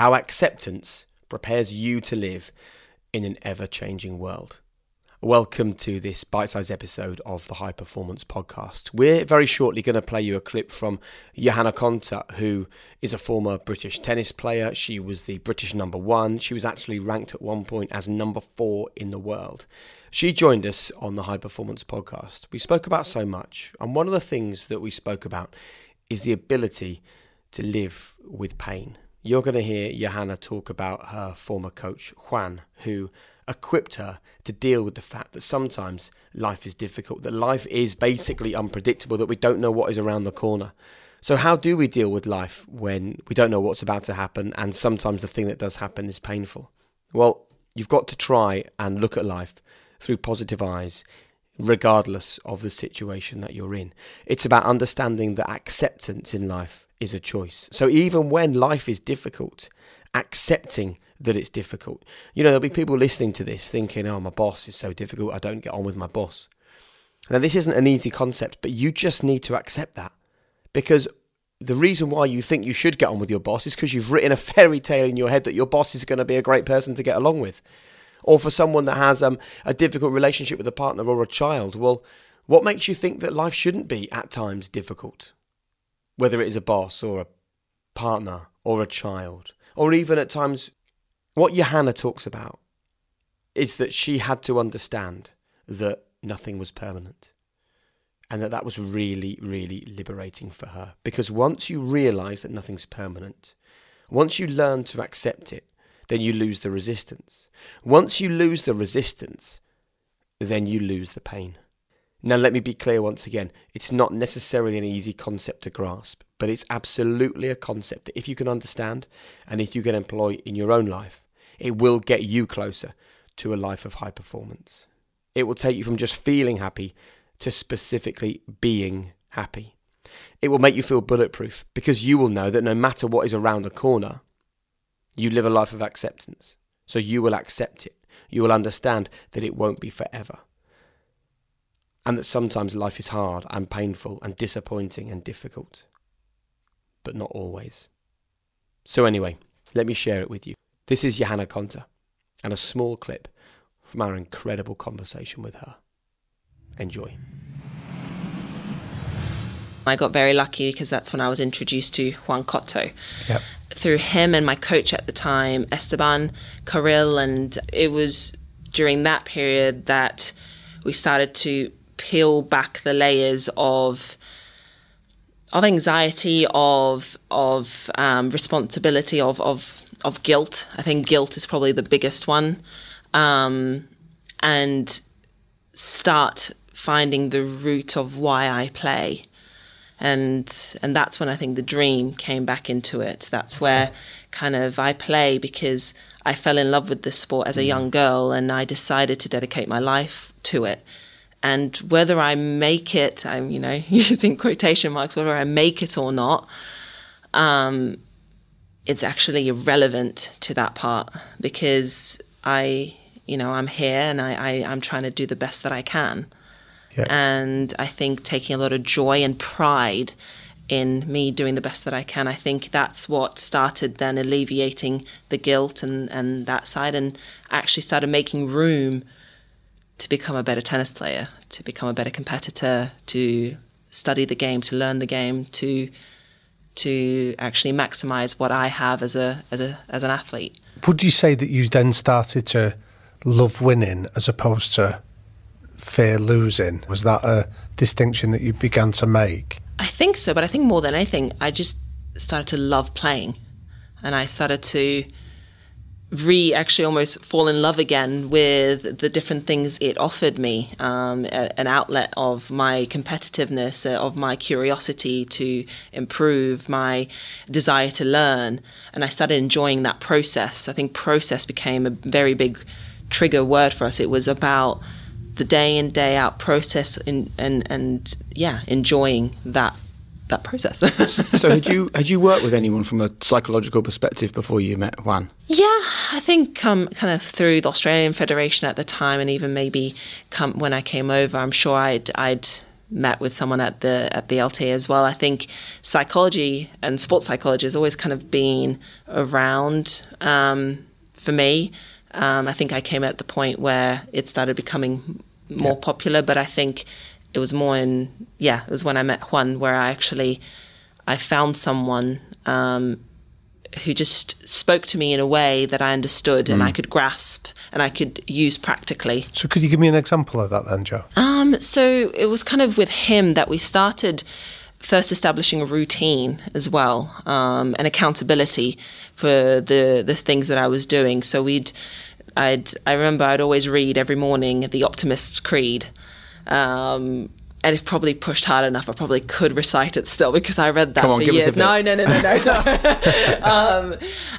how acceptance prepares you to live in an ever changing world. Welcome to this bite sized episode of the High Performance Podcast. We're very shortly going to play you a clip from Johanna Konta, who is a former British tennis player. She was the British number one. She was actually ranked at one point as number four in the world. She joined us on the High Performance Podcast. We spoke about so much, and one of the things that we spoke about is the ability to live with pain. You're going to hear Johanna talk about her former coach, Juan, who equipped her to deal with the fact that sometimes life is difficult, that life is basically unpredictable, that we don't know what is around the corner. So, how do we deal with life when we don't know what's about to happen and sometimes the thing that does happen is painful? Well, you've got to try and look at life through positive eyes, regardless of the situation that you're in. It's about understanding that acceptance in life is a choice. So, even when life is difficult, accepting that it's difficult. You know, there'll be people listening to this thinking, oh, my boss is so difficult, I don't get on with my boss. Now, this isn't an easy concept, but you just need to accept that because the reason why you think you should get on with your boss is because you've written a fairy tale in your head that your boss is going to be a great person to get along with. Or for someone that has um, a difficult relationship with a partner or a child, well, what makes you think that life shouldn't be at times difficult? Whether it is a boss or a partner or a child, or even at times what Johanna talks about is that she had to understand that nothing was permanent and that that was really, really liberating for her. Because once you realize that nothing's permanent, once you learn to accept it, then you lose the resistance. Once you lose the resistance, then you lose the pain. Now, let me be clear once again it's not necessarily an easy concept to grasp, but it's absolutely a concept that if you can understand and if you can employ in your own life, it will get you closer to a life of high performance. It will take you from just feeling happy to specifically being happy. It will make you feel bulletproof because you will know that no matter what is around the corner, you live a life of acceptance. So you will accept it. You will understand that it won't be forever. And that sometimes life is hard and painful and disappointing and difficult. But not always. So, anyway, let me share it with you. This is Johanna Konta and a small clip from our incredible conversation with her. Enjoy. I got very lucky because that's when I was introduced to Juan Coto. Yep. Through him and my coach at the time, Esteban Carril, and it was during that period that we started to peel back the layers of of anxiety, of of um, responsibility, of of of guilt. I think guilt is probably the biggest one. Um, and start finding the root of why I play. And and that's when I think the dream came back into it. That's where kind of I play because I fell in love with this sport as a young girl and I decided to dedicate my life to it. And whether I make it, I'm you know using quotation marks, whether I make it or not, um, it's actually irrelevant to that part because I, you know, I'm here and I, I am trying to do the best that I can. Yeah. And I think taking a lot of joy and pride in me doing the best that I can. I think that's what started then alleviating the guilt and, and that side and actually started making room to become a better tennis player, to become a better competitor, to study the game, to learn the game, to to actually maximize what I have as a as a as an athlete. Would you say that you then started to love winning as opposed to fear losing? Was that a distinction that you began to make? I think so, but I think more than anything, I just started to love playing, and I started to re actually almost fall in love again with the different things it offered me um, a, an outlet of my competitiveness uh, of my curiosity to improve my desire to learn. And i started enjoying that process. I think process became a very big trigger word for us. It was about the day in day out process and and, and yeah enjoying that that process. so had you had you worked with anyone from a psychological perspective before you met Juan? Yeah, I think um, kind of through the Australian Federation at the time, and even maybe come when I came over, I'm sure I'd I'd met with someone at the at the LT as well. I think psychology and sports psychology has always kind of been around um, for me. Um, I think I came at the point where it started becoming more yeah. popular, but I think it was more in yeah, it was when I met Juan where I actually I found someone um, who just spoke to me in a way that I understood mm. and I mm. could grasp and I could use practically. So, could you give me an example of that then, Jo? Um, so, it was kind of with him that we started first establishing a routine as well um, and accountability for the the things that I was doing. So we'd I'd I remember I'd always read every morning the Optimist's Creed. Um, and if probably pushed hard enough, I probably could recite it still because I read that Come on, for years. No, no, no, no, no, no. um,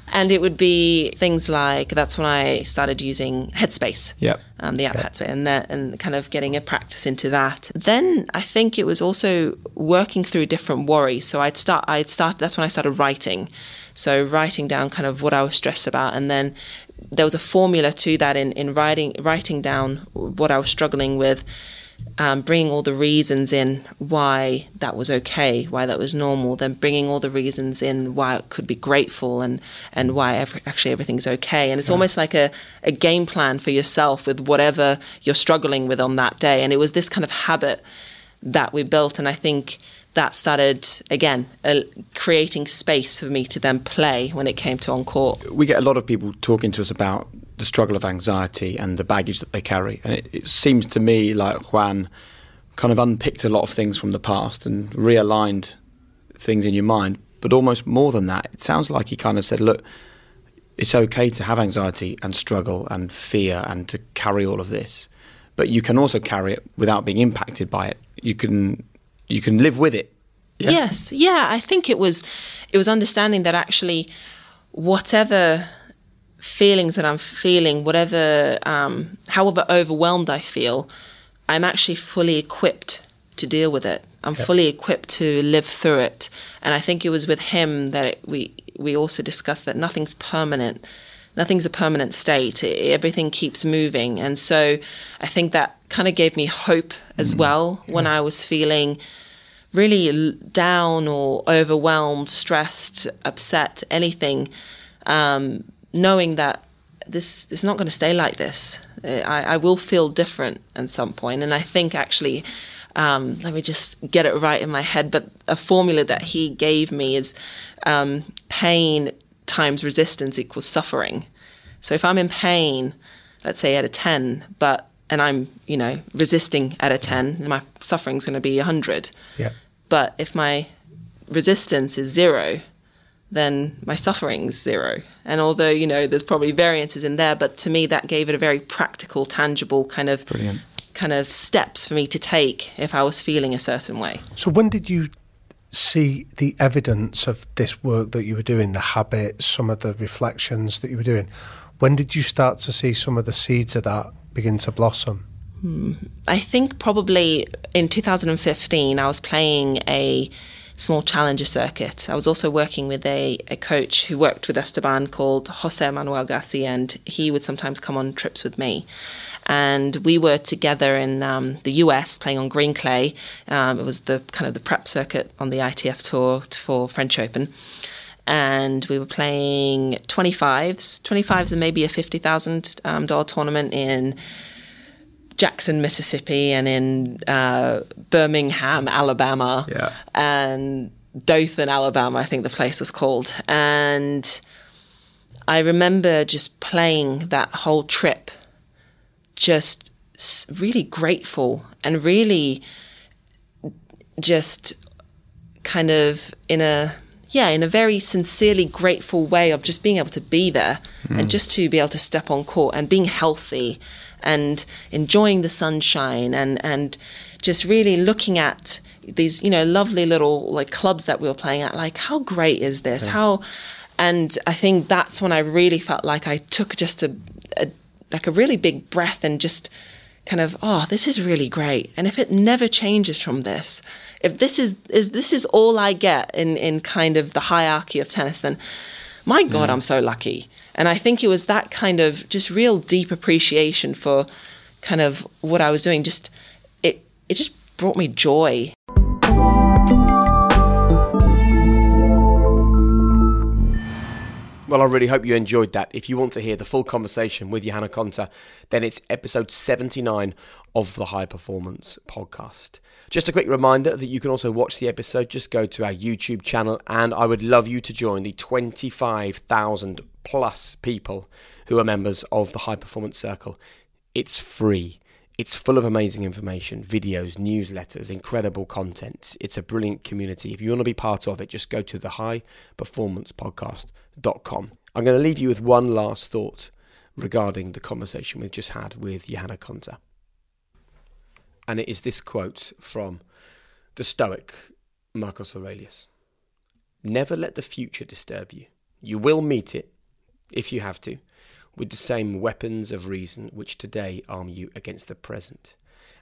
and it would be things like that's when I started using Headspace. Yep. Um, the app yep. Headspace, and that, and kind of getting a practice into that. Then I think it was also working through different worries. So I'd start. I'd start. That's when I started writing. So writing down kind of what I was stressed about, and then there was a formula to that in in writing writing down what I was struggling with um, bringing all the reasons in why that was okay, why that was normal, then bringing all the reasons in why it could be grateful and, and why every, actually everything's okay. And it's yeah. almost like a, a game plan for yourself with whatever you're struggling with on that day. And it was this kind of habit that we built. And I think that started, again, uh, creating space for me to then play when it came to on court. We get a lot of people talking to us about the struggle of anxiety and the baggage that they carry. And it, it, seems to me like Juan kind of unpicked a lot of things from the past and realigned things in your mind. But almost more than that, it sounds like he kind of said, look, it's okay to have anxiety and struggle and fear and to carry all of this. But you can also carry it without being impacted by it. You can you can live with it. Yeah? Yes. Yeah, I think it was it was understanding that actually whatever feelings that I'm feeling, whatever, um, however overwhelmed I feel, I'm actually fully equipped to deal with it. I'm fully equipped to live through it. And I think it was with him that it, we we also discussed that nothing's permanent. Nothing's a permanent state. Everything keeps moving. And so I think that kind of gave me hope as mm. well when I was feeling really down or overwhelmed, stressed, upset, anything. Um, knowing that this is not going to stay like this. I, I, will feel different at some point, and I think actually, um, let me just get it right in my head. But a formula that he gave me is um, pain times resistance equals suffering. So if I'm in pain, let's say at a ten, but and I'm you know resisting at a ten, my suffering's going to be a hundred. Yeah. But if my resistance is zero, then my suffering's zero. And although, you know, there's probably variances in there, but to me that gave it a very practical, tangible kind of Brilliant. kind of steps for me to take if I was feeling a certain way. So when did you see the evidence of this work that you were doing, the habits, some of the reflections that you were doing? When did you start to see some of the seeds of that begin to blossom? Hmm. I think probably in 2015 I was playing a small challenger circuit. I was also working with a, a coach who worked with Esteban called Jose Manuel Garcia, and he would sometimes come on trips with me. And we were together in um, the US playing on green clay. Um, it was the kind of the prep circuit on the ITF tour for French Open and we were playing 25s. 25s and maybe a $50,000 um, tournament in Jackson, Mississippi, and in uh, Birmingham, Alabama, yeah. and Dothan, Alabama, I think the place was called. And I remember just playing that whole trip, just really grateful and really just kind of in a yeah in a very sincerely grateful way of just being able to be there mm. and just to be able to step on court and being healthy and enjoying the sunshine and and just really looking at these you know lovely little like clubs that we were playing at like how great is this yeah. how and i think that's when i really felt like i took just a, a like a really big breath and just kind of oh this is really great and if it never changes from this if this is if this is all i get in in kind of the hierarchy of tennis then my god yeah. i'm so lucky and I think it was that kind of just real deep appreciation for kind of what I was doing. Just it it just brought me joy. Well, I really hope you enjoyed that. If you want to hear the full conversation with Johanna Konta, then it's episode 79 of the High Performance Podcast. Just a quick reminder that you can also watch the episode. Just go to our YouTube channel, and I would love you to join the 25,000 plus people who are members of the High Performance Circle. It's free. It's full of amazing information, videos, newsletters, incredible content. It's a brilliant community. If you want to be part of it, just go to the highperformancepodcast.com. I'm going to leave you with one last thought regarding the conversation we've just had with Johanna Konta. And it is this quote from the Stoic Marcus Aurelius Never let the future disturb you. You will meet it, if you have to, with the same weapons of reason which today arm you against the present.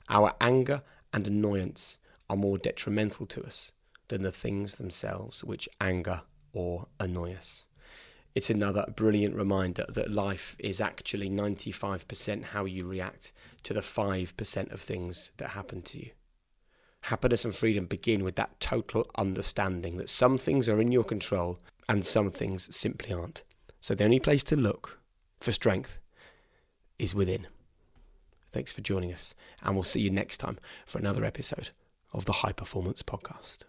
Our anger and annoyance are more detrimental to us than the things themselves which anger or annoy us. It's another brilliant reminder that life is actually 95% how you react to the 5% of things that happen to you. Happiness and freedom begin with that total understanding that some things are in your control and some things simply aren't. So the only place to look for strength is within. Thanks for joining us, and we'll see you next time for another episode of the High Performance Podcast.